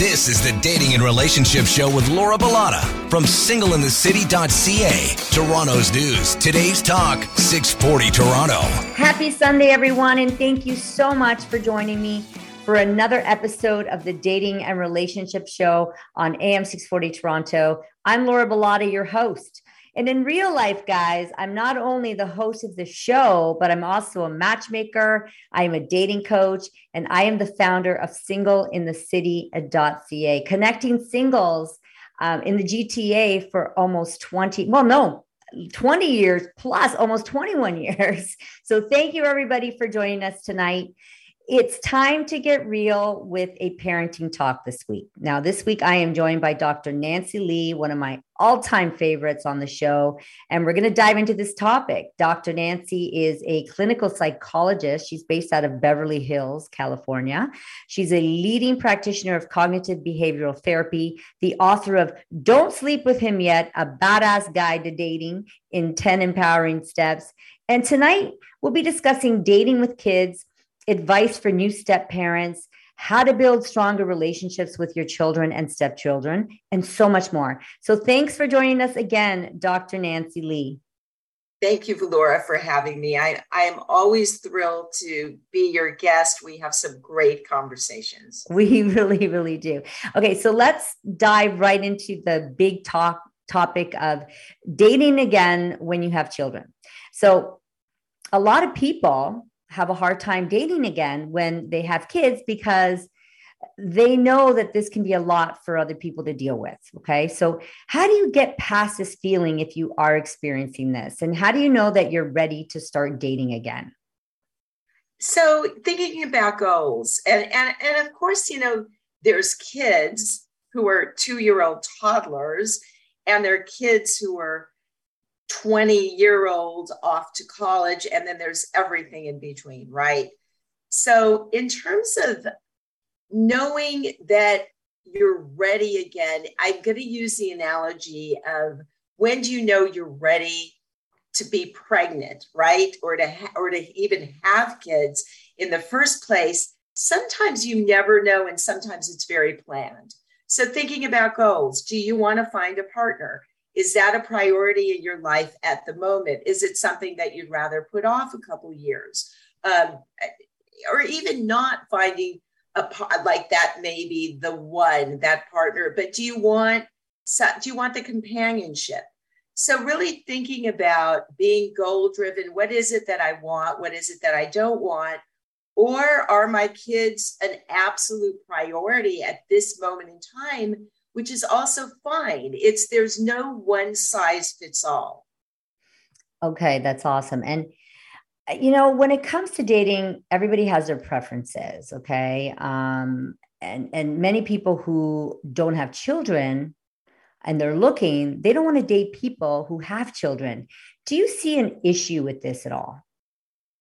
This is the Dating and Relationship Show with Laura Bilotta from singleinthecity.ca. Toronto's news. Today's talk, 640 Toronto. Happy Sunday, everyone, and thank you so much for joining me for another episode of the Dating and Relationship Show on AM 640 Toronto. I'm Laura Bilotta, your host. And in real life, guys, I'm not only the host of the show, but I'm also a matchmaker. I am a dating coach, and I am the founder of singleinthecity.ca, connecting singles um, in the GTA for almost 20, well, no, 20 years plus almost 21 years. So thank you everybody for joining us tonight. It's time to get real with a parenting talk this week. Now, this week I am joined by Dr. Nancy Lee, one of my all time favorites on the show. And we're going to dive into this topic. Dr. Nancy is a clinical psychologist. She's based out of Beverly Hills, California. She's a leading practitioner of cognitive behavioral therapy, the author of Don't Sleep with Him Yet, a badass guide to dating in 10 empowering steps. And tonight we'll be discussing dating with kids advice for new step parents, how to build stronger relationships with your children and stepchildren, and so much more. So thanks for joining us again, Dr. Nancy Lee. Thank you, Laura, for having me. I, I am always thrilled to be your guest. We have some great conversations. We really, really do. Okay, so let's dive right into the big talk topic of dating again when you have children. So a lot of people have a hard time dating again when they have kids because they know that this can be a lot for other people to deal with. Okay. So, how do you get past this feeling if you are experiencing this? And how do you know that you're ready to start dating again? So, thinking about goals, and, and, and of course, you know, there's kids who are two year old toddlers, and there are kids who are 20 year old off to college, and then there's everything in between, right? So, in terms of knowing that you're ready again, I'm going to use the analogy of when do you know you're ready to be pregnant, right? Or to ha- or to even have kids in the first place. Sometimes you never know, and sometimes it's very planned. So, thinking about goals, do you want to find a partner? Is that a priority in your life at the moment? Is it something that you'd rather put off a couple years? Um, or even not finding a like that maybe the one that partner but do you want do you want the companionship so really thinking about being goal driven what is it that i want what is it that i don't want or are my kids an absolute priority at this moment in time which is also fine. It's there's no one size fits all. Okay, that's awesome. And uh, you know, when it comes to dating, everybody has their preferences, okay? Um and and many people who don't have children and they're looking, they don't want to date people who have children. Do you see an issue with this at all?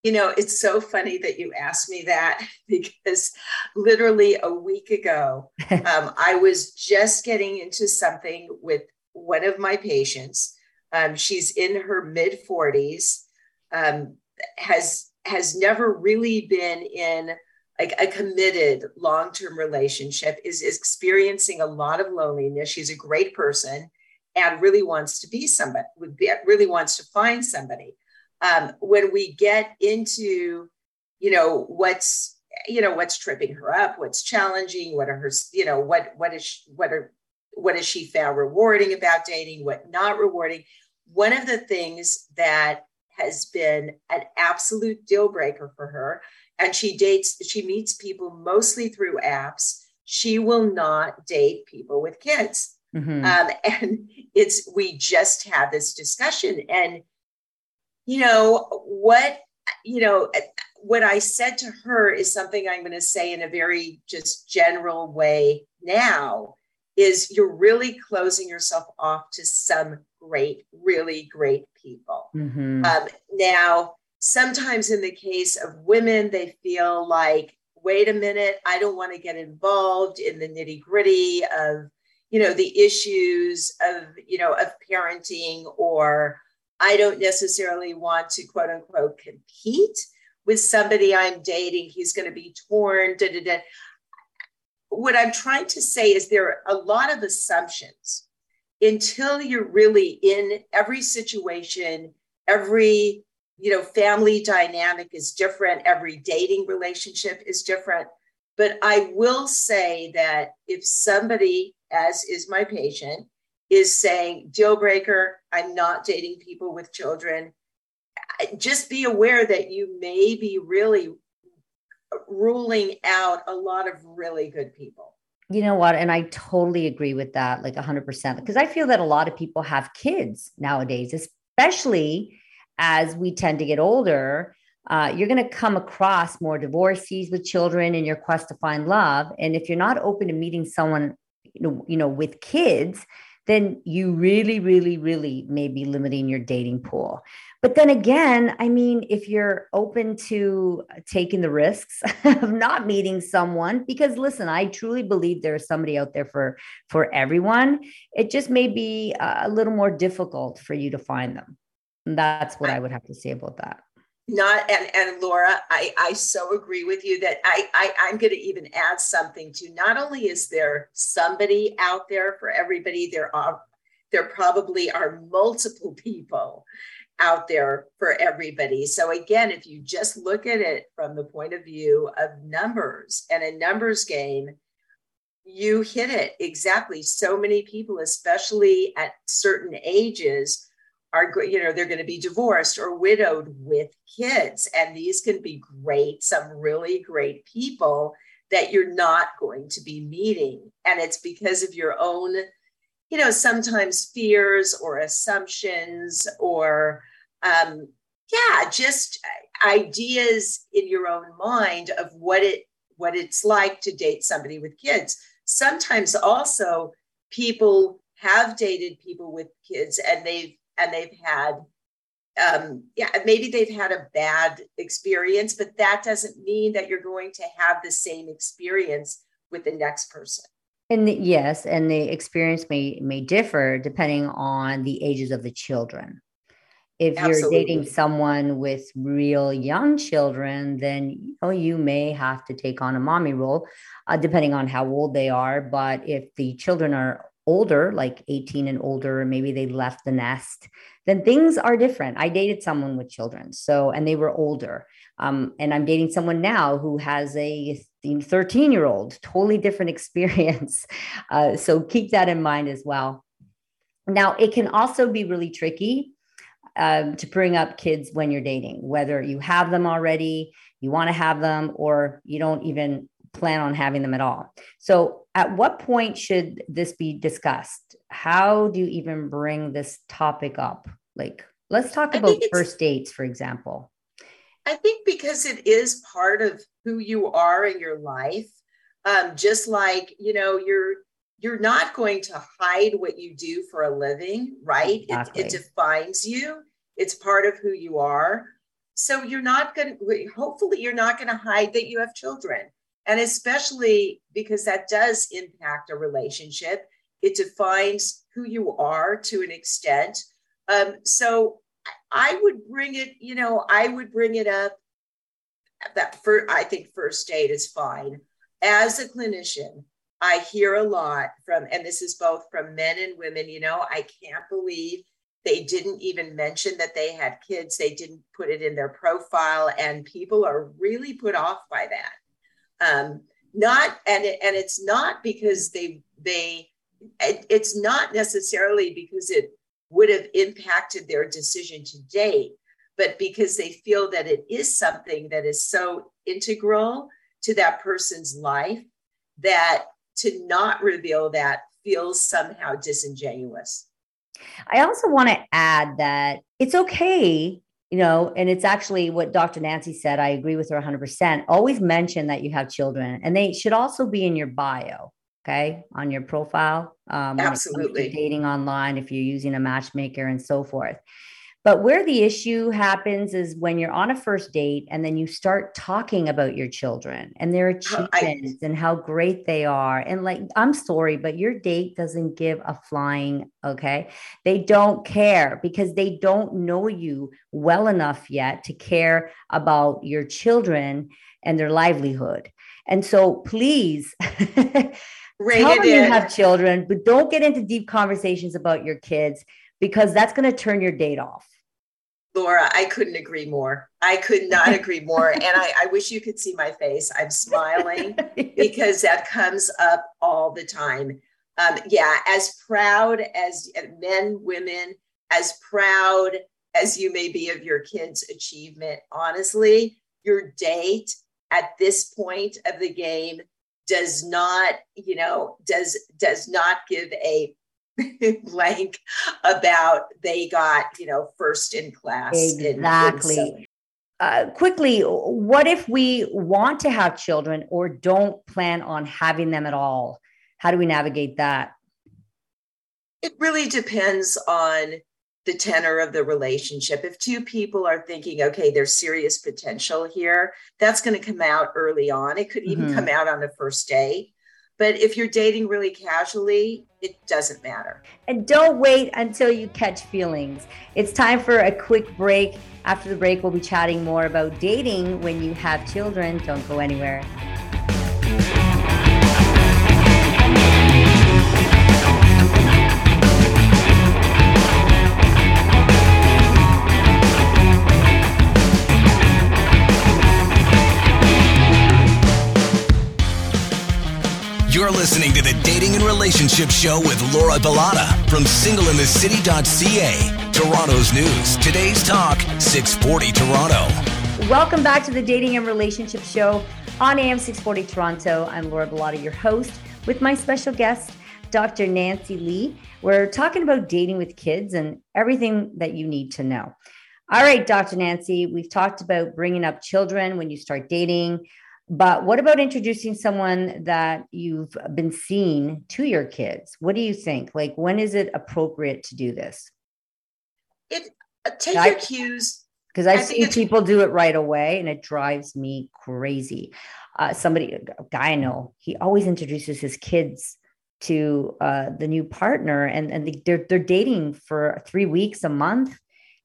You know, it's so funny that you asked me that because literally a week ago, um, I was just getting into something with one of my patients. Um, she's in her mid 40s, um, has has never really been in like a committed long-term relationship is, is experiencing a lot of loneliness she's a great person and really wants to be somebody really wants to find somebody um, when we get into you know what's you know what's tripping her up what's challenging what are her you know what what is she, what are what has she found rewarding about dating what not rewarding? One of the things that has been an absolute deal breaker for her and she dates she meets people mostly through apps. She will not date people with kids. Mm-hmm. um, and it's we just had this discussion and you know, what, you know, what I said to her is something I'm going to say in a very just general way now is you're really closing yourself off to some great, really great people. Mm-hmm. Um, now, sometimes in the case of women, they feel like, wait a minute, I don't want to get involved in the nitty gritty of, you know, the issues of, you know, of parenting or I don't necessarily want to quote unquote compete with somebody I'm dating. He's going to be torn. Da, da, da. what I'm trying to say is there are a lot of assumptions until you're really in every situation, every you know family dynamic is different, every dating relationship is different. But I will say that if somebody, as is my patient, is saying deal breaker, I'm not dating people with children, just be aware that you may be really ruling out a lot of really good people. You know what? And I totally agree with that, like 100%. Because I feel that a lot of people have kids nowadays, especially as we tend to get older. Uh, you're going to come across more divorcees with children in your quest to find love. And if you're not open to meeting someone, you know, you know, with kids, then you really, really, really may be limiting your dating pool. But then again, I mean, if you're open to taking the risks of not meeting someone, because listen, I truly believe there's somebody out there for for everyone. It just may be a little more difficult for you to find them. And that's what I would have to say about that not and and laura i i so agree with you that i, I i'm going to even add something to not only is there somebody out there for everybody there are there probably are multiple people out there for everybody. So again if you just look at it from the point of view of numbers and a numbers game you hit it exactly. So many people especially at certain ages are you know they're going to be divorced or widowed with kids. And these can be great some really great people that you're not going to be meeting. And it's because of your own you know sometimes fears or assumptions or um yeah just ideas in your own mind of what it what it's like to date somebody with kids. Sometimes also people have dated people with kids and they've and they've had um, yeah, maybe they've had a bad experience, but that doesn't mean that you're going to have the same experience with the next person. And the, yes, and the experience may may differ depending on the ages of the children. If Absolutely. you're dating someone with real young children, then you know you may have to take on a mommy role, uh, depending on how old they are. But if the children are older, like 18 and older, maybe they left the nest, then things are different. I dated someone with children, so and they were older. Um, and I'm dating someone now who has a 13 year old, totally different experience. Uh, so keep that in mind as well. Now, it can also be really tricky um, to bring up kids when you're dating, whether you have them already, you want to have them, or you don't even plan on having them at all. So, at what point should this be discussed? How do you even bring this topic up? Like, let's talk about first dates, for example. I think because it is part of who you are in your life. Um, just like you know, you're you're not going to hide what you do for a living, right? Exactly. It, it defines you. It's part of who you are. So you're not going to. Hopefully, you're not going to hide that you have children and especially because that does impact a relationship it defines who you are to an extent. Um, so i would bring it you know i would bring it up that for i think first date is fine. As a clinician i hear a lot from and this is both from men and women you know i can't believe they didn't even mention that they had kids. They didn't put it in their profile and people are really put off by that um, not and it, and it's not because they they it, it's not necessarily because it would have impacted their decision to date but because they feel that it is something that is so integral to that person's life that to not reveal that feels somehow disingenuous. I also want to add that it's okay you know, and it's actually what Dr. Nancy said. I agree with her 100%. Always mention that you have children, and they should also be in your bio, okay, on your profile. Um, Absolutely. dating online, if you're using a matchmaker and so forth. But where the issue happens is when you're on a first date and then you start talking about your children and their achievements I, and how great they are. And like, I'm sorry, but your date doesn't give a flying, okay? They don't care because they don't know you well enough yet to care about your children and their livelihood. And so please tell them you have children, but don't get into deep conversations about your kids because that's going to turn your date off. Laura, I couldn't agree more. I could not agree more. And I, I wish you could see my face. I'm smiling because that comes up all the time. Um, yeah, as proud as men, women, as proud as you may be of your kids' achievement, honestly, your date at this point of the game does not, you know, does does not give a blank about they got, you know, first in class. in- in Exactly. uh, quickly, what if we want to have children or don't plan on having them at all? How do we navigate that? It really depends on the tenor of the relationship. If two people are thinking, okay, there's serious potential here, that's going to come out early on. It could even Mhm. come out on the first date. But if you're dating really casually, it doesn't matter. And don't wait until you catch feelings. It's time for a quick break. After the break, we'll be chatting more about dating when you have children. Don't go anywhere. You're listening to the Dating and Relationship Show with Laura Bilotta from singleinthecity.ca. Toronto's news. Today's talk, 640 Toronto. Welcome back to the Dating and Relationship Show on AM 640 Toronto. I'm Laura Bilotta, your host, with my special guest, Dr. Nancy Lee. We're talking about dating with kids and everything that you need to know. All right, Dr. Nancy, we've talked about bringing up children when you start dating, but what about introducing someone that you've been seeing to your kids? What do you think? Like, when is it appropriate to do this? It uh, take I- your cues. because I I've think seen people do it right away and it drives me crazy. Uh, somebody, a guy I know, he always introduces his kids to uh, the new partner and, and they- they're, they're dating for three weeks, a month.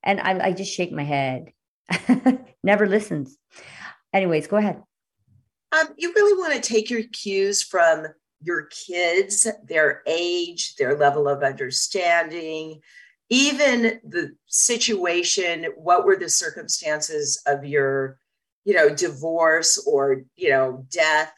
And I, I just shake my head, never listens. Anyways, go ahead. Um, you really want to take your cues from your kids, their age, their level of understanding, even the situation. What were the circumstances of your, you know, divorce or you know death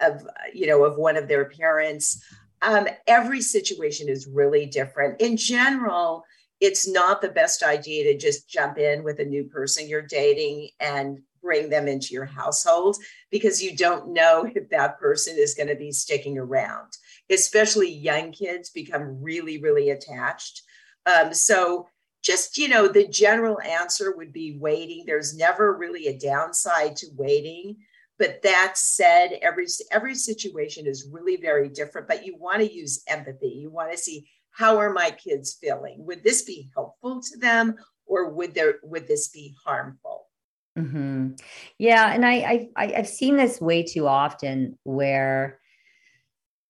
uh, of you know of one of their parents? Um, every situation is really different. In general, it's not the best idea to just jump in with a new person you're dating and bring them into your household because you don't know if that person is going to be sticking around. Especially young kids become really, really attached. Um, so, just you know, the general answer would be waiting. There's never really a downside to waiting. But that said, every every situation is really very different. But you want to use empathy. You want to see how are my kids feeling? Would this be helpful to them, or would there would this be harmful? Hmm Yeah, and I, I I've seen this way too often where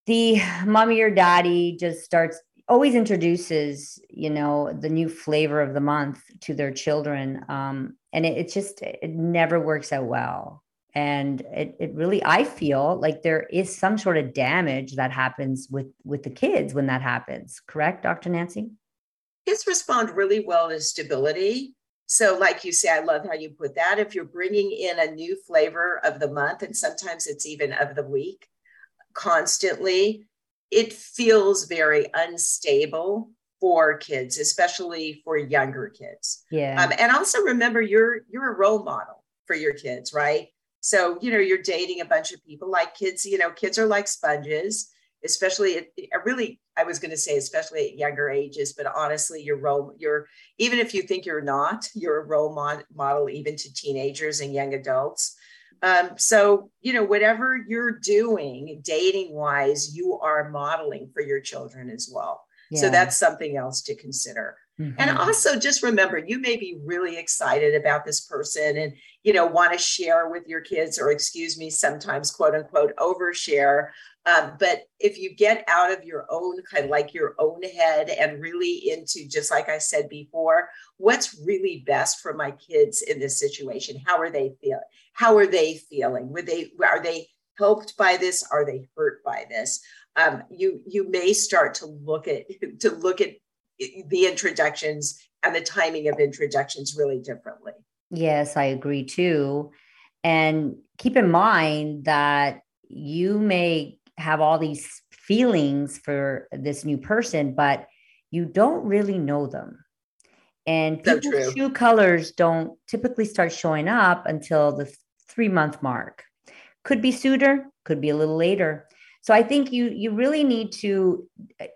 the mommy or daddy just starts always introduces you know the new flavor of the month to their children, um, and it, it just it never works out well. And it, it really, I feel like there is some sort of damage that happens with with the kids when that happens. Correct, Dr. Nancy? Kids respond really well to stability. So, like you say, I love how you put that. If you're bringing in a new flavor of the month, and sometimes it's even of the week constantly, it feels very unstable for kids, especially for younger kids. Yeah. Um, and also remember, you're you're a role model for your kids, right? So you know you're dating a bunch of people. Like kids, you know, kids are like sponges, especially at really. I was going to say, especially at younger ages, but honestly, you're role. You're even if you think you're not, you're a role mod, model even to teenagers and young adults. Um, so you know, whatever you're doing, dating wise, you are modeling for your children as well. So that's something else to consider. And Mhm. also just remember, you may be really excited about this person and, you know, want to share with your kids or excuse me, sometimes quote unquote overshare. Um, but if you get out of your own kind of like your own head and really into, just like I said before, what's really best for my kids in this situation? How are they feeling? How are they feeling? Would they, are they, helped by this are they hurt by this um, you you may start to look at to look at the introductions and the timing of introductions really differently. Yes i agree too. And keep in mind that you may have all these feelings for this new person but you don't really know them. And people's true. colors don't typically start showing up until the three month mark. Could be sooner could be a little later. So i think you you really need to uh,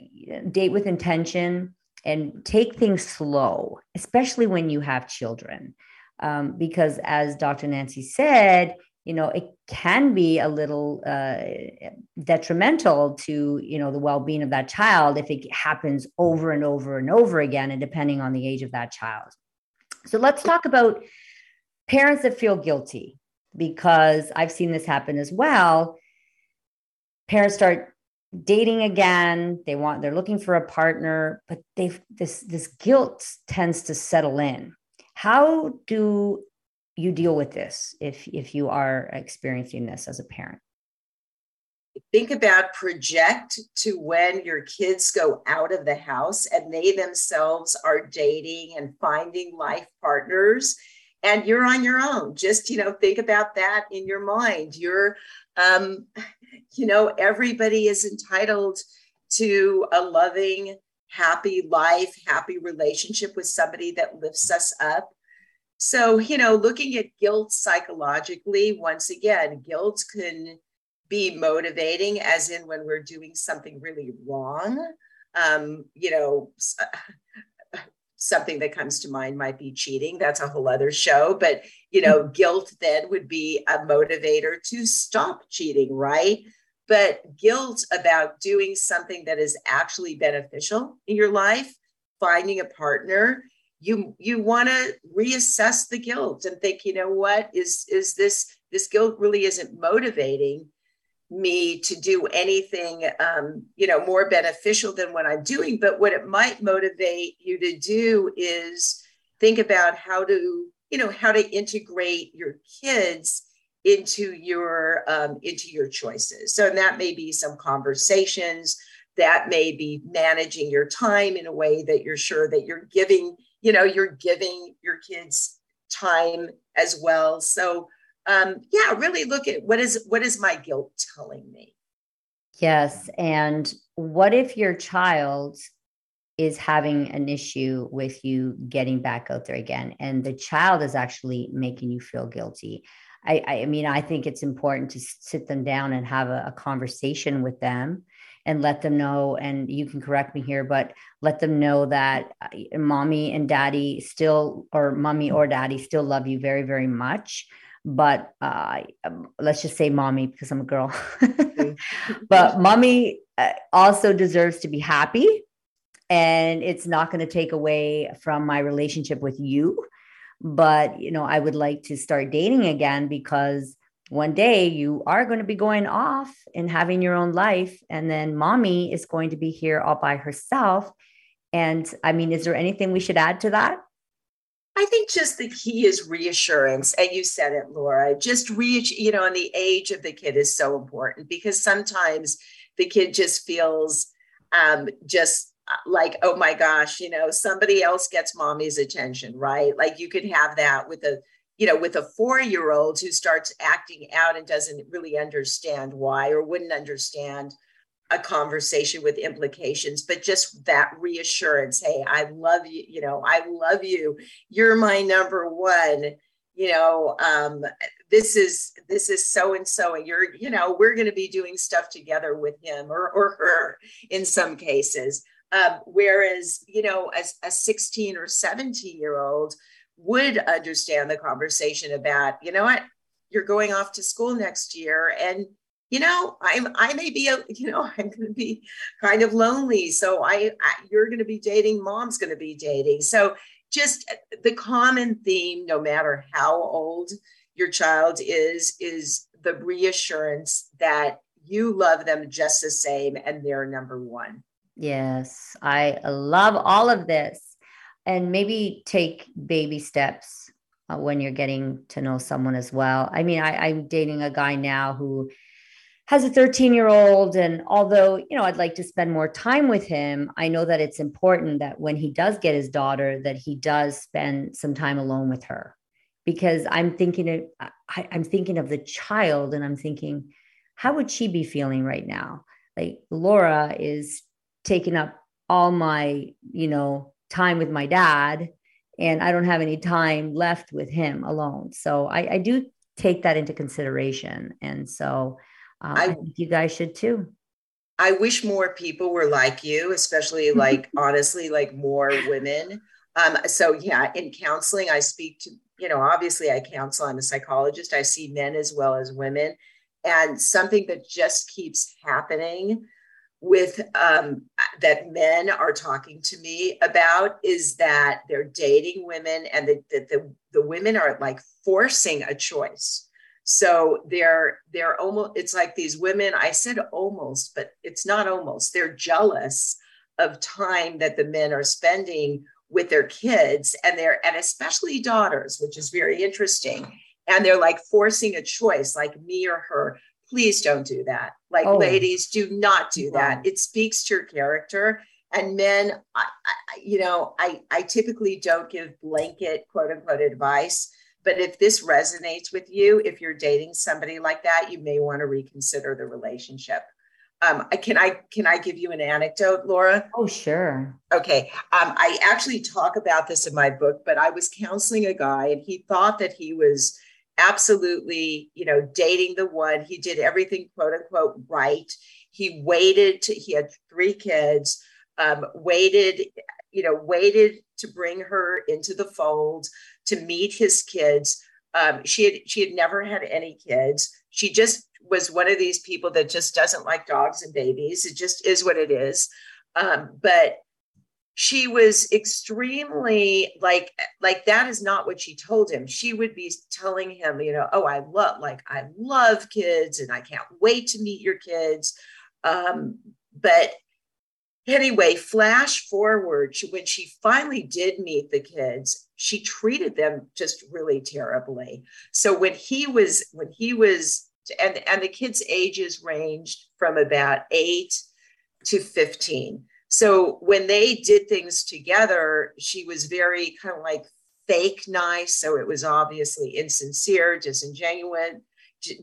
date with intention and take things slow especially when you have children. Um, because as dr nancy said you know it can be a little uh, detrimental to you know the well-being of that child if it happens over and over and over again and depending on the age of that child. So let's talk about parents that feel guilty because i've seen this happen as well. Parents start dating again. They want they're looking for a partner but they this this guilt tends to settle in. How do you deal with this if if you are experiencing this as a parent? Think about project to when your kids go out of the house and they themselves are dating and finding life partners and you're on your own. Just you know think about that in your mind. You're um you know everybody is entitled to a loving happy life happy relationship with somebody that lifts us up. So, you know, looking at guilt psychologically, once again, guilt can be motivating, as in when we're doing something really wrong. Um, you know, something that comes to mind might be cheating. That's a whole other show. But, you know, mm-hmm. guilt then would be a motivator to stop cheating, right? But guilt about doing something that is actually beneficial in your life, finding a partner, you you want to reassess the guilt and think you know what is is this this guilt really isn't motivating me to do anything um, you know more beneficial than what i'm doing. But what it might motivate you to do is think about how to you know how to integrate your kids into your um, into your choices. So that may be some conversations that may be managing your time in a way that you're sure that you're giving you know you're giving your kids time as well. So um yeah really look at what is what is my guilt telling me? Yes and what if your child is having an issue with you getting back out there again and the child is actually making you feel guilty? I, I mean, I think it's important to sit them down and have a, a conversation with them and let them know and you can correct me here but let them know that uh, mommy and daddy still or mommy or daddy still love you very very much but uh, um, let's just say mommy because i'm a girl. But mommy uh, also deserves to be happy and it's not going to take away from my relationship with you. But you know i would like to start dating again because one day you are going to be going off and having your own life and then mommy is going to be here all by herself. And i mean is there anything we should add to that i think just the key is reassurance and you said it laura just reach you know and the age of the kid is so important because sometimes the kid just feels um, just uh, like oh my gosh you know somebody else gets mommy's attention right? Like you could have that with a you know, with a four year old who starts acting out and doesn't really understand why or wouldn't understand a conversation with implications, but just that reassurance hey, I love you, you know, I love you. You're my number one. You know, um, this is this is so and so, and you're, you know, we're going to be doing stuff together with him or or her in some cases. Um, whereas, you know, as a 16 or 17 year old would understand the conversation about, you know what, you're going off to school next year and you know i'm i may be a you know i'm going to be kind of lonely so I, I you're going to be dating mom's going to be dating. So just the common theme no matter how old your child is is the reassurance that you love them just the same and they're number one. Yes i love all of this. And maybe take baby steps uh, when you're getting to know someone as well. I mean, I, I'm dating a guy now who has a 13 year old and although you know i'd like to spend more time with him i know that it's important that when he does get his daughter that he does spend some time alone with her. Because i'm thinking of, I, i'm thinking of the child and i'm thinking how would she be feeling right now? Like laura is taking up all my you know time with my dad and i don't have any time left with him alone. So i, I do take that into consideration. And so uh, I, I think you guys should too. I wish more people were like you, especially like honestly, like more women. Um, so yeah, in counseling, I speak to, you know, obviously I counsel, I'm a psychologist. I see men as well as women. And something that just keeps happening with um, that men are talking to me about is that they're dating women and that the, the, the women are like forcing a choice so they're they're almost it's like these women, I said almost, but it's not almost. They're jealous of time that the men are spending with their kids and they're and especially daughters, which is very interesting. And they're like forcing a choice, like me or her. Please don't do that. Like oh. ladies, do not do that. It speaks to your character and men I, I, you know i i typically don't give blanket quote unquote advice but if this resonates with you, if you're dating somebody like that, you may want to reconsider the relationship. Um, can I can I give you an anecdote, Laura? Oh, sure. Okay. Um, I actually talk about this in my book, but I was counseling a guy, and he thought that he was absolutely, you know, dating the one. He did everything quote unquote right. He waited. To, he had three kids. Um, waited, you know, waited to bring her into the fold to meet his kids. Um, she had she had never had any kids. She just was one of these people that just doesn't like dogs and babies. It just is what it is. Um, but she was extremely like like that is not what she told him she would be telling him you know oh i love like i love kids and i can't wait to meet your kids um, but Anyway, flash forward when she finally did meet the kids, she treated them just really terribly. So when he was, when he was, and, and the kids' ages ranged from about eight to 15. So when they did things together, she was very kind of like fake nice. So it was obviously insincere, disingenuous,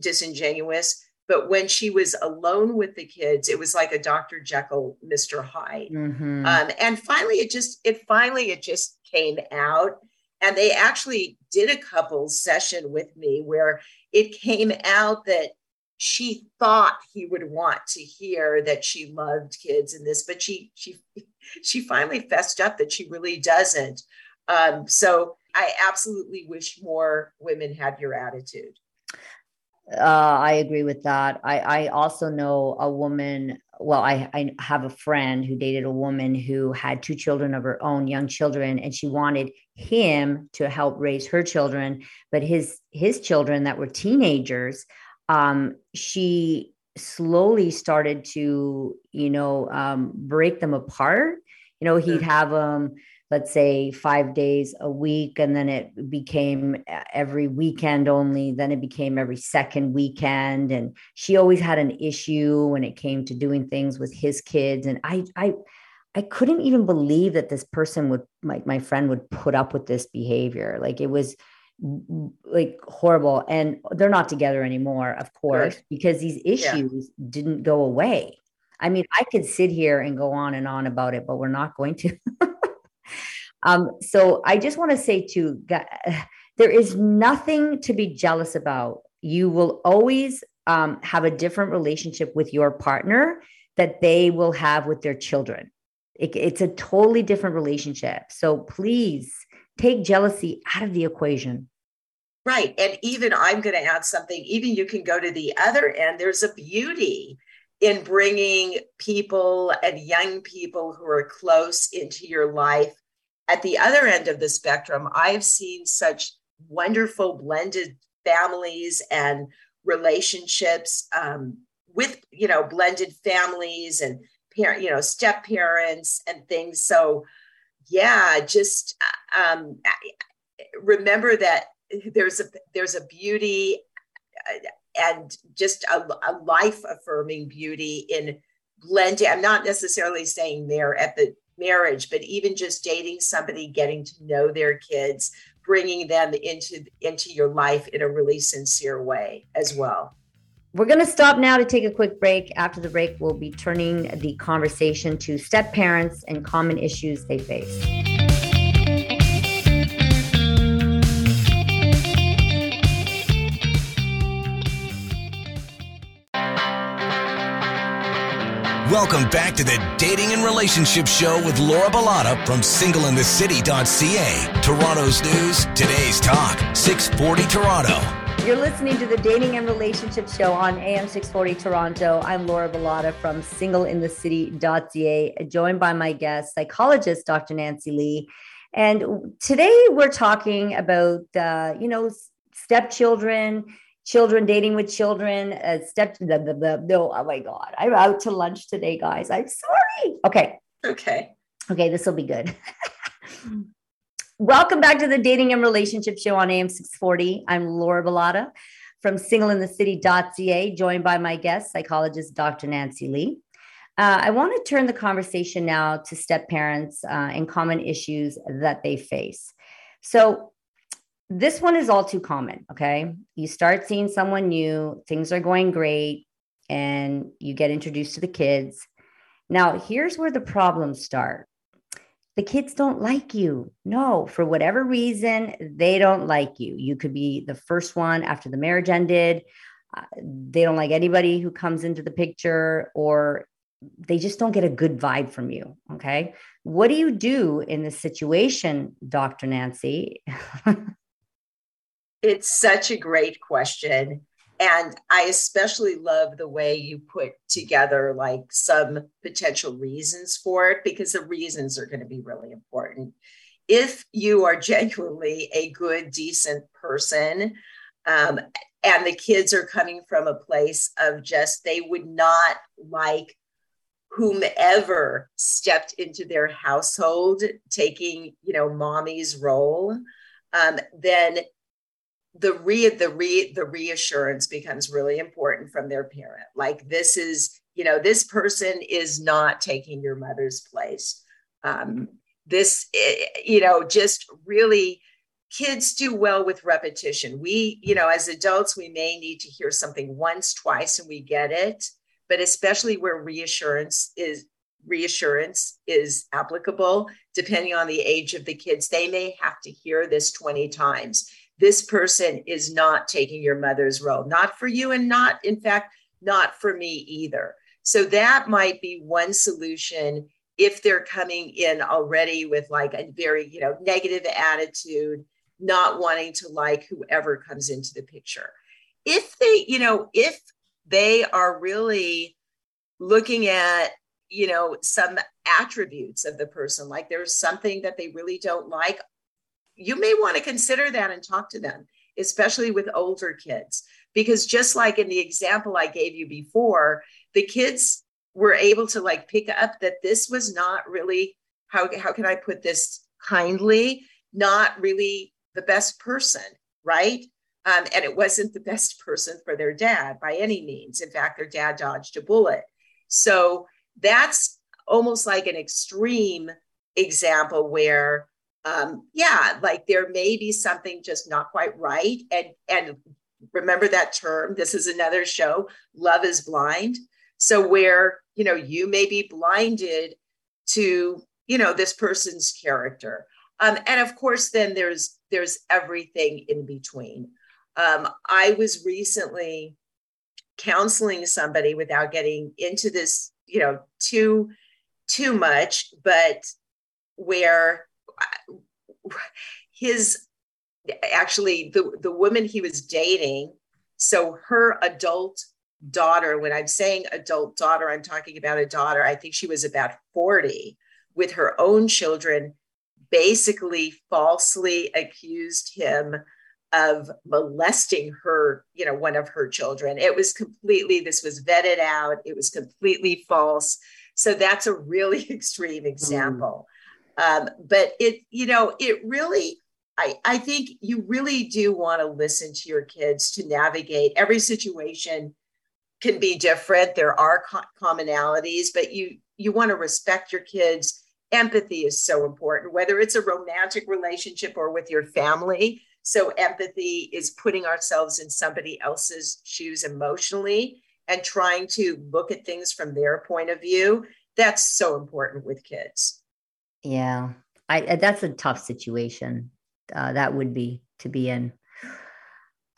disingenuous. But when she was alone with the kids, it was like a Dr. Jekyll, Mr. Hyde. Mm-hmm. Um, and finally, it just, it finally, it just came out. And they actually did a couple session with me where it came out that she thought he would want to hear that she loved kids and this, but she she she finally fessed up that she really doesn't. Um, so I absolutely wish more women had your attitude. Uh, I agree with that. I, I also know a woman. Well, I, I have a friend who dated a woman who had two children of her own, young children, and she wanted him to help raise her children. But his his children that were teenagers, um, she slowly started to, you know, um, break them apart. You know, he'd have them let's say five days a week and then it became every weekend only then it became every second weekend. And she always had an issue when it came to doing things with his kids. And i i i couldn't even believe that this person would like my friend would put up with this behavior. Like it was like horrible. And they're not together anymore of course Good. because these issues yeah. didn't go away. I mean i could sit here and go on and on about it but we're not going to Um, so I just want to say to there is nothing to be jealous about. You will always um, have a different relationship with your partner that they will have with their children. It, it's a totally different relationship. So please take jealousy out of the equation. Right. And even I'm going to add something, even you can go to the other end. There's a beauty in bringing people and young people who are close into your life at the other end of the spectrum, I've seen such wonderful blended families and relationships um, with, you know, blended families and parent, you know, step parents and things. So, yeah, just um, remember that there's a there's a beauty uh, and just a, a life affirming beauty in blending. I'm not necessarily saying there at the marriage, but even just dating somebody, getting to know their kids, bringing them into into your life in a really sincere way as well. We're going to stop now to take a quick break. After the break, we'll be turning the conversation to step parents and common issues they face. Welcome back to the Dating and Relationship Show with Laura Bilotta from singleinthecity.ca. Toronto's news, today's talk, 640 Toronto. You're listening to the Dating and Relationship Show on AM 640 Toronto. I'm Laura Bilotta from singleinthecity.ca, joined by my guest, psychologist Dr. Nancy Lee. And today we're talking about, uh, you know, stepchildren children dating with children uh, step the, the, the, no oh my god i'm out to lunch today guys. I'm sorry. Okay. Okay. Okay this will be good. Welcome back to the dating and relationship show on am 640 i'm laura Bilotta from singleinthecity.ca joined by my guest psychologist dr nancy lee. Uh, I want to turn the conversation now to step parents uh, and common issues that they face. So, this one is all too common. Okay. You start seeing someone new, things are going great, and you get introduced to the kids. Now, here's where the problems start. The kids don't like you. No, for whatever reason, they don't like you. You could be the first one after the marriage ended. Uh, they don't like anybody who comes into the picture, or they just don't get a good vibe from you. Okay. What do you do in this situation, Dr. Nancy? It's such a great question. And I especially love the way you put together like some potential reasons for it because the reasons are going to be really important. If you are genuinely a good, decent person, um, and the kids are coming from a place of just they would not like whomever stepped into their household taking you know mommy's role um, then the re the re the reassurance becomes really important from their parent. Like this is you know this person is not taking your mother's place. Um, this eh, you know just really kids do well with repetition. We you know as adults we may need to hear something once twice and we get it but especially where reassurance is reassurance is applicable depending on the age of the kids they may have to hear this 20 times this person is not taking your mother's role, not for you, and not, in fact, not for me either. So that might be one solution if they're coming in already with like a very, you know, negative attitude, not wanting to like whoever comes into the picture. If they, you know, if they are really looking at, you know, some attributes of the person, like there's something that they really don't like, you may want to consider that and talk to them, especially with older kids. Because just like in the example I gave you before, the kids were able to like pick up that this was not really how, how can I put this kindly, not really the best person, right? Um, and it wasn't the best person for their dad by any means. In fact, their dad dodged a bullet. So that's almost like an extreme example where um, yeah, like there may be something just not quite right. And and remember that term. This is another show. Love is blind. So where you know you may be blinded to you know this person's character, um, and of course then there's there's everything in between. Um, I was recently counseling somebody without getting into this you know too too much, but where his actually the the woman he was dating so her adult daughter when i'm saying adult daughter i'm talking about a daughter i think she was about 40 with her own children basically falsely accused him of molesting her you know one of her children. It was completely this was vetted out it was completely false. So that's a really extreme example. Mm. Um, but it, you know, it really, I, I think you really do want to listen to your kids to navigate. Every situation can be different. There are co- commonalities but you you want to respect your kids. Empathy is so important whether it's a romantic relationship or with your family. So empathy is putting ourselves in somebody else's shoes emotionally and trying to look at things from their point of view. That's so important with kids yeah i that's a tough situation uh, that would be to be in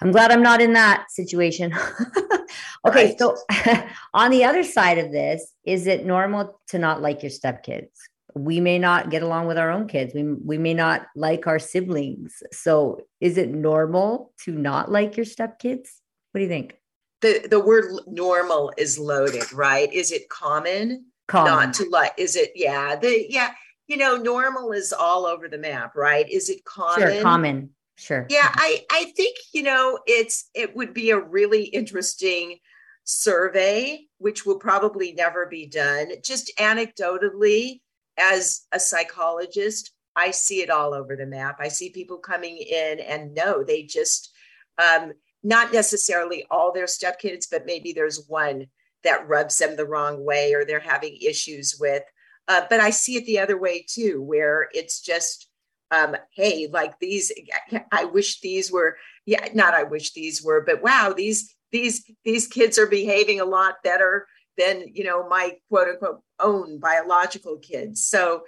i'm glad i'm not in that situation okay right. so on the other side of this is it normal to not like your stepkids we may not get along with our own kids we, we may not like our siblings so is it normal to not like your stepkids what do you think the the word normal is loaded, right? Is it common, common. not to like? Is it yeah? The yeah, you know, normal is all over the map, right? Is it common? Sure, common. Sure. Yeah, I I think you know it's it would be a really interesting survey, which will probably never be done. Just anecdotally, as a psychologist, I see it all over the map. I see people coming in and no, they just um, not necessarily all their stepkids, but maybe there's one that rubs them the wrong way or they're having issues with. Uh, but I see it the other way too, where it's just, um, hey, like these, I wish these were, yeah, not I wish these were, but wow, these these these kids are behaving a lot better than you know my quote unquote own biological kids. So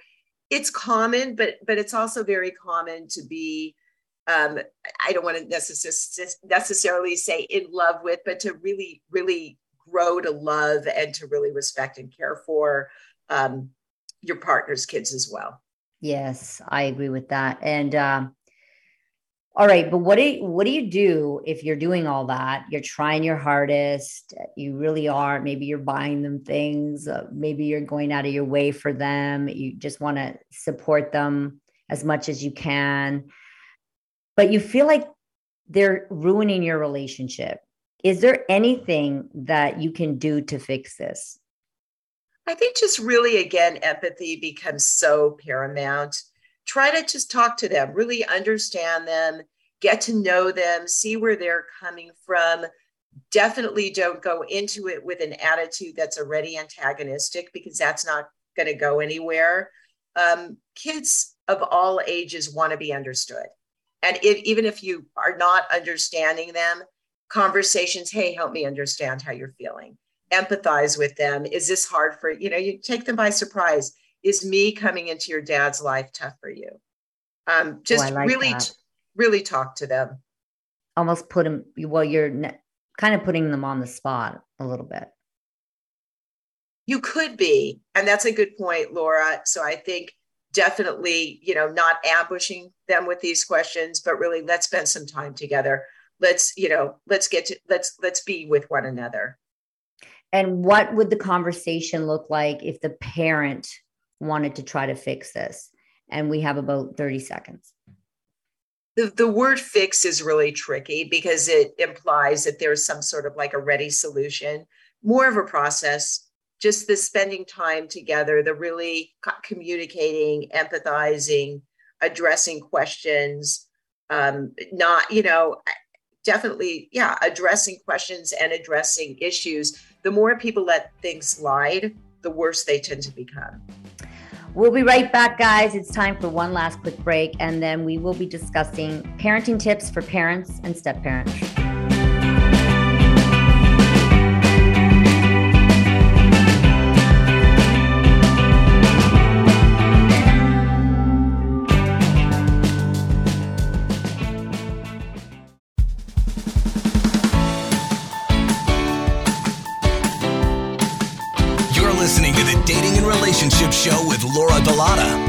it's common, but but it's also very common to be um, I don't want to necess- necessarily say in love with, but to really, really grow to love and to really respect and care for um, your partner's kids as well. Yes, I agree with that. And um, all right, but what do you, what do you do if you're doing all that? You're trying your hardest. You really are. Maybe you're buying them things. Uh, maybe you're going out of your way for them. You just want to support them as much as you can but you feel like they're ruining your relationship. Is there anything that you can do to fix this? I think just really, again, empathy becomes so paramount. Try to just talk to them, really understand them, get to know them, see where they're coming from. Definitely don't go into it with an attitude that's already antagonistic because that's not going to go anywhere. Um, kids of all ages want to be understood and if, even if you are not understanding them conversations hey help me understand how you're feeling empathize with them? Is this hard for you know you take them by surprise. Is me coming into your dad's life tough for you? Um just oh, like really really talk to them. Almost put them well you're ne- kind of putting them on the spot a little bit. You could be and that's a good point laura. So i think definitely, you know, not ambushing them with these questions, but really let's spend some time together. Let's, you know, let's get to let's let's be with one another. And what would the conversation look like if the parent wanted to try to fix this? And we have about 30 seconds. The, the word fix is really tricky because it implies that there's some sort of like a ready solution, more of a process just the spending time together, the really communicating, empathizing, addressing questions, um, not, you know, definitely, yeah, addressing questions and addressing issues. The more people let things slide, the worse they tend to become. We'll be right back, guys. It's time for one last quick break, and then we will be discussing parenting tips for parents and step parents.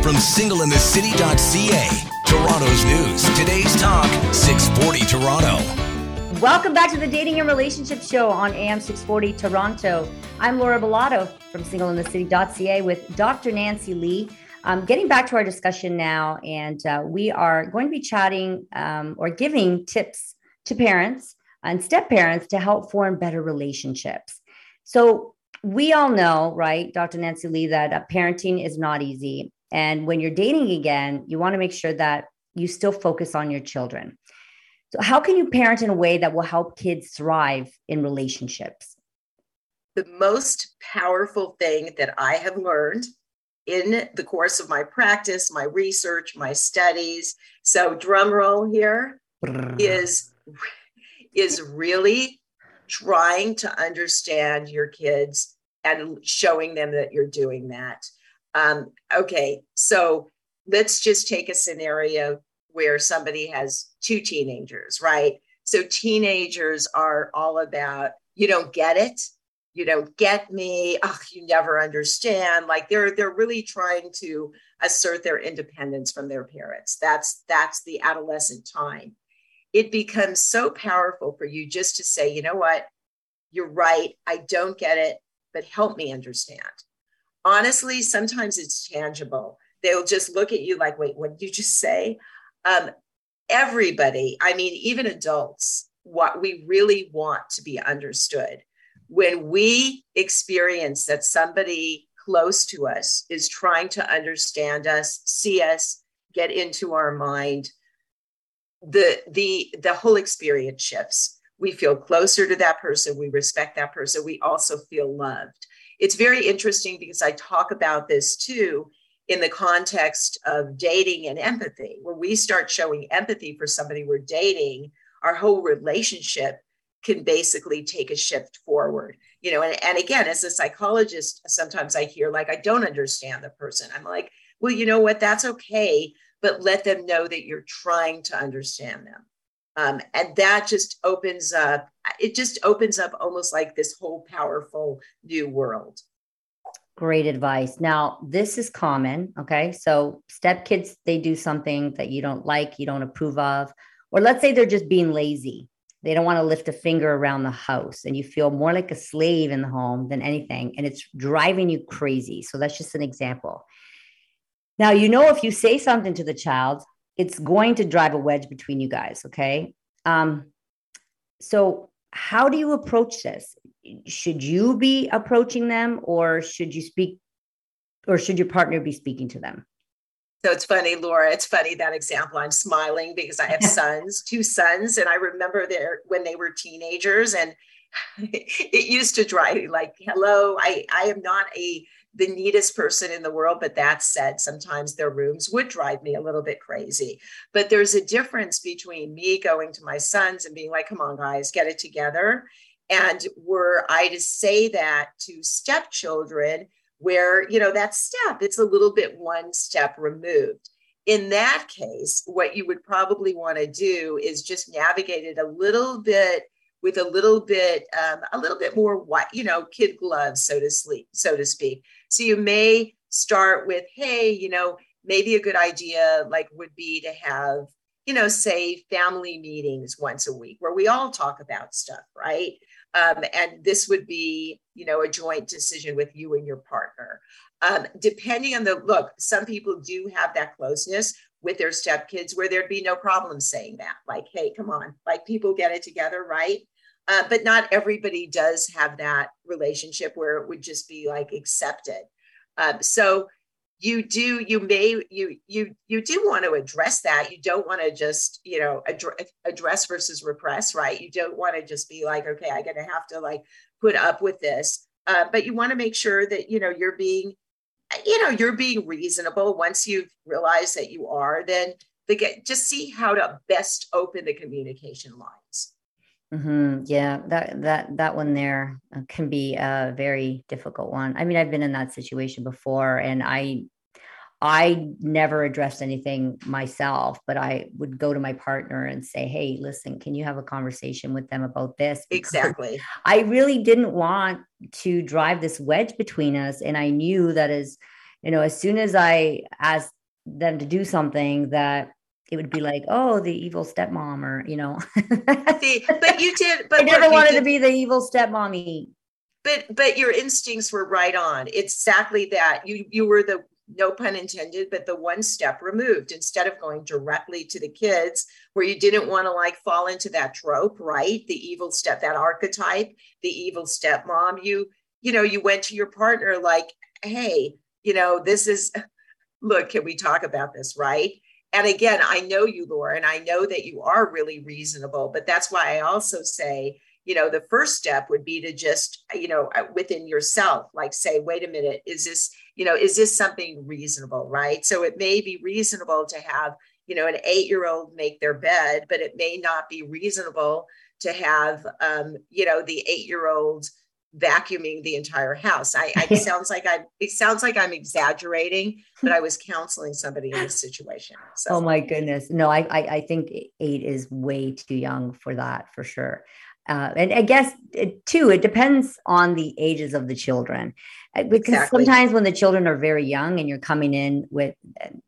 From singleinthecity.ca. Toronto's news. Today's talk, 640 Toronto. Welcome back to the Dating and Relationship Show on AM 640 Toronto. I'm Laura Bilotta from singleinthecity.ca with Dr. Nancy Lee. Um, getting back to our discussion now, and uh, we are going to be chatting um, or giving tips to parents and step parents to help form better relationships. So, we all know, right, Dr. Nancy Lee, that uh, parenting is not easy. And when you're dating again, you want to make sure that you still focus on your children. So, how can you parent in a way that will help kids thrive in relationships? The most powerful thing that I have learned in the course of my practice, my research, my studies. So, drum roll here is is really trying to understand your kids and showing them that you're doing that. Um, okay, so let's just take a scenario where somebody has two teenagers, right? So teenagers are all about, you don't get it, you don't get me, oh, you never understand. Like they're they're really trying to assert their independence from their parents. That's that's the adolescent time. It becomes so powerful for you just to say, you know what, you're right, I don't get it, but help me understand. Honestly, sometimes it's tangible. They'll just look at you like, wait, what did you just say? Um, everybody, I mean, even adults, what we really want to be understood. When we experience that somebody close to us is trying to understand us, see us, get into our mind, the the the whole experience shifts. We feel closer to that person, we respect that person, we also feel loved. It's very interesting because I talk about this too in the context of dating and empathy. When we start showing empathy for somebody we're dating, our whole relationship can basically take a shift forward. You know, and, and again, as a psychologist, sometimes I hear like, I don't understand the person. I'm like, well, you know what? That's okay, but let them know that you're trying to understand them. Um, and that just opens up, it just opens up almost like this whole powerful new world. Great advice. Now, this is common. Okay. So, stepkids, they do something that you don't like, you don't approve of, or let's say they're just being lazy. They don't want to lift a finger around the house, and you feel more like a slave in the home than anything, and it's driving you crazy. So, that's just an example. Now, you know, if you say something to the child, it's going to drive a wedge between you guys. Okay. Um, so, how do you approach this? should you be approaching them or should you speak or should your partner be speaking to them? So it's funny, Laura. It's funny that example. I'm smiling because I have sons, two sons, and I remember their when they were teenagers, and it used to drive me like, "Hello, I I am not a the neatest person in the world, but that said, sometimes their rooms would drive me a little bit crazy. But there's a difference between me going to my sons and being like, "Come on, guys, get it together," And were I to say that to stepchildren, where, you know, that step, it's a little bit one step removed. In that case, what you would probably want to do is just navigate it a little bit with a little bit, um, a little bit more, you know, kid gloves, so to speak, so to speak. So you may start with, hey, you know, maybe a good idea like would be to have you know, say family meetings once a week where we all talk about stuff, right? Um, and this would be, you know, a joint decision with you and your partner. Um, depending on the look, some people do have that closeness with their stepkids where there'd be no problem saying that, like, hey, come on, like people get it together, right? Uh, but not everybody does have that relationship where it would just be like accepted. Um, so you do you may you you you do want to address that. You don't want to just you know address, address versus repress right? You don't want to just be like okay i'm gonna have to like put up with this. Uh, but you want to make sure that you know you're being you know you're being reasonable. Once you've realized that you are then the get just see how to best open the communication lines Mm-hmm. Yeah, that that that one there uh, can be a very difficult one. I mean, I've been in that situation before, and I I never addressed anything myself, but I would go to my partner and say, "Hey, listen, can you have a conversation with them about this?" Because exactly. I really didn't want to drive this wedge between us, and I knew that as you know, as soon as I asked them to do something that it would be like, oh, the evil stepmom, or you know. See, but you did. But I never look, wanted did, to be the evil stepmommy. But but your instincts were right on. It's exactly that. You you were the no pun intended, but the one step removed instead of going directly to the kids where you didn't want to like fall into that trope, right? The evil step, that archetype, the evil stepmom. You you know you went to your partner like, hey, you know this is. Look, can we talk about this, right? And again, I know you, Laura, and I know that you are really reasonable, but that's why I also say, you know, the first step would be to just, you know, uh, within yourself, like say, wait a minute, is this, you know, is this something reasonable, right? So it may be reasonable to have, you know, an eight year old make their bed, but it may not be reasonable to have, um, you know, the eight year old vacuuming the entire house. I, I sounds like I it sounds like I'm exaggerating, but I was counseling somebody in this situation. So. Oh my goodness. No, I, I, I think eight is way too young for that for sure. Uh, and I guess it, too, it depends on the ages of the children, uh, because exactly. sometimes when the children are very young and you're coming in with,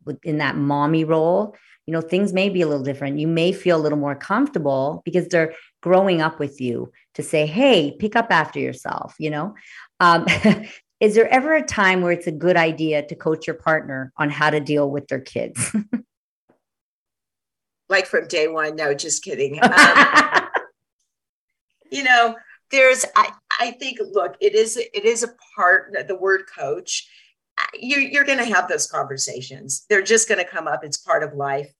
with in that mommy role, you know things may be a little different. You may feel a little more comfortable because they're growing up with you to say, hey, pick up after yourself, you know? Um, is there ever a time where it's a good idea to coach your partner on how to deal with their kids? like from day one? No, just kidding. Um, you know, there's, I, I think, look, it is, it is a part, the word coach, you, you're going to have those conversations. They're just going to come up. It's part of life.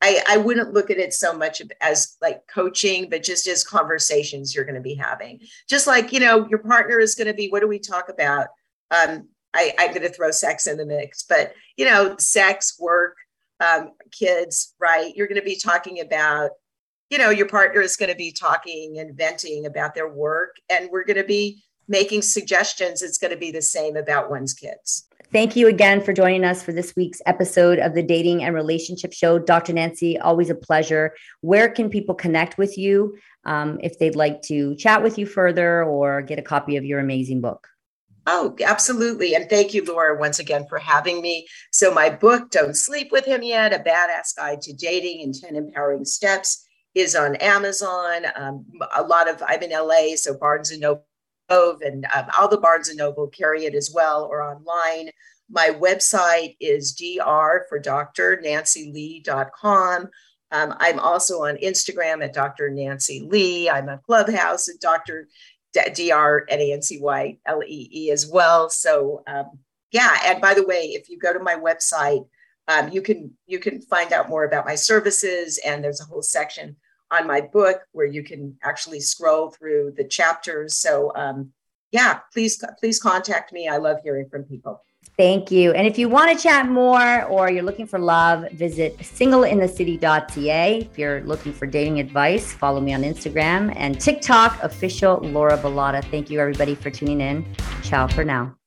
I, I wouldn't look at it so much as like coaching, but just as conversations you're going to be having. Just like, you know, your partner is going to be, what do we talk about? Um, I, I'm going to throw sex in the mix, but, you know, sex, work, um, kids, right? You're going to be talking about, you know, your partner is going to be talking and venting about their work, and we're going to be making suggestions. It's going to be the same about one's kids. Thank you again for joining us for this week's episode of the Dating and Relationship Show. Dr. Nancy, always a pleasure. Where can people connect with you um, if they'd like to chat with you further or get a copy of your amazing book? Oh, absolutely. And thank you, Laura, once again for having me. So, my book, Don't Sleep with Him Yet A Badass Guide to Dating in 10 Empowering Steps, is on Amazon. Um, a lot of, I'm in LA, so Barnes and Noble and um, all the Barnes and Noble carry it as well or online. My website is dr for Dr. NancyLee.com. Um, I'm also on Instagram at Dr. Nancy Lee. I'm on Clubhouse at Dr. Dr. N A N C Y L E E as well. So um, yeah, and by the way, if you go to my website, um, you can you can find out more about my services, and there's a whole section on my book where you can actually scroll through the chapters. So um, yeah, please please contact me. I love hearing from people. Thank you. And if you want to chat more or you're looking for love, visit singleinthecity.ca. If you're looking for dating advice, follow me on Instagram and TikTok, official Laura Bilotta. Thank you, everybody, for tuning in. Ciao for now.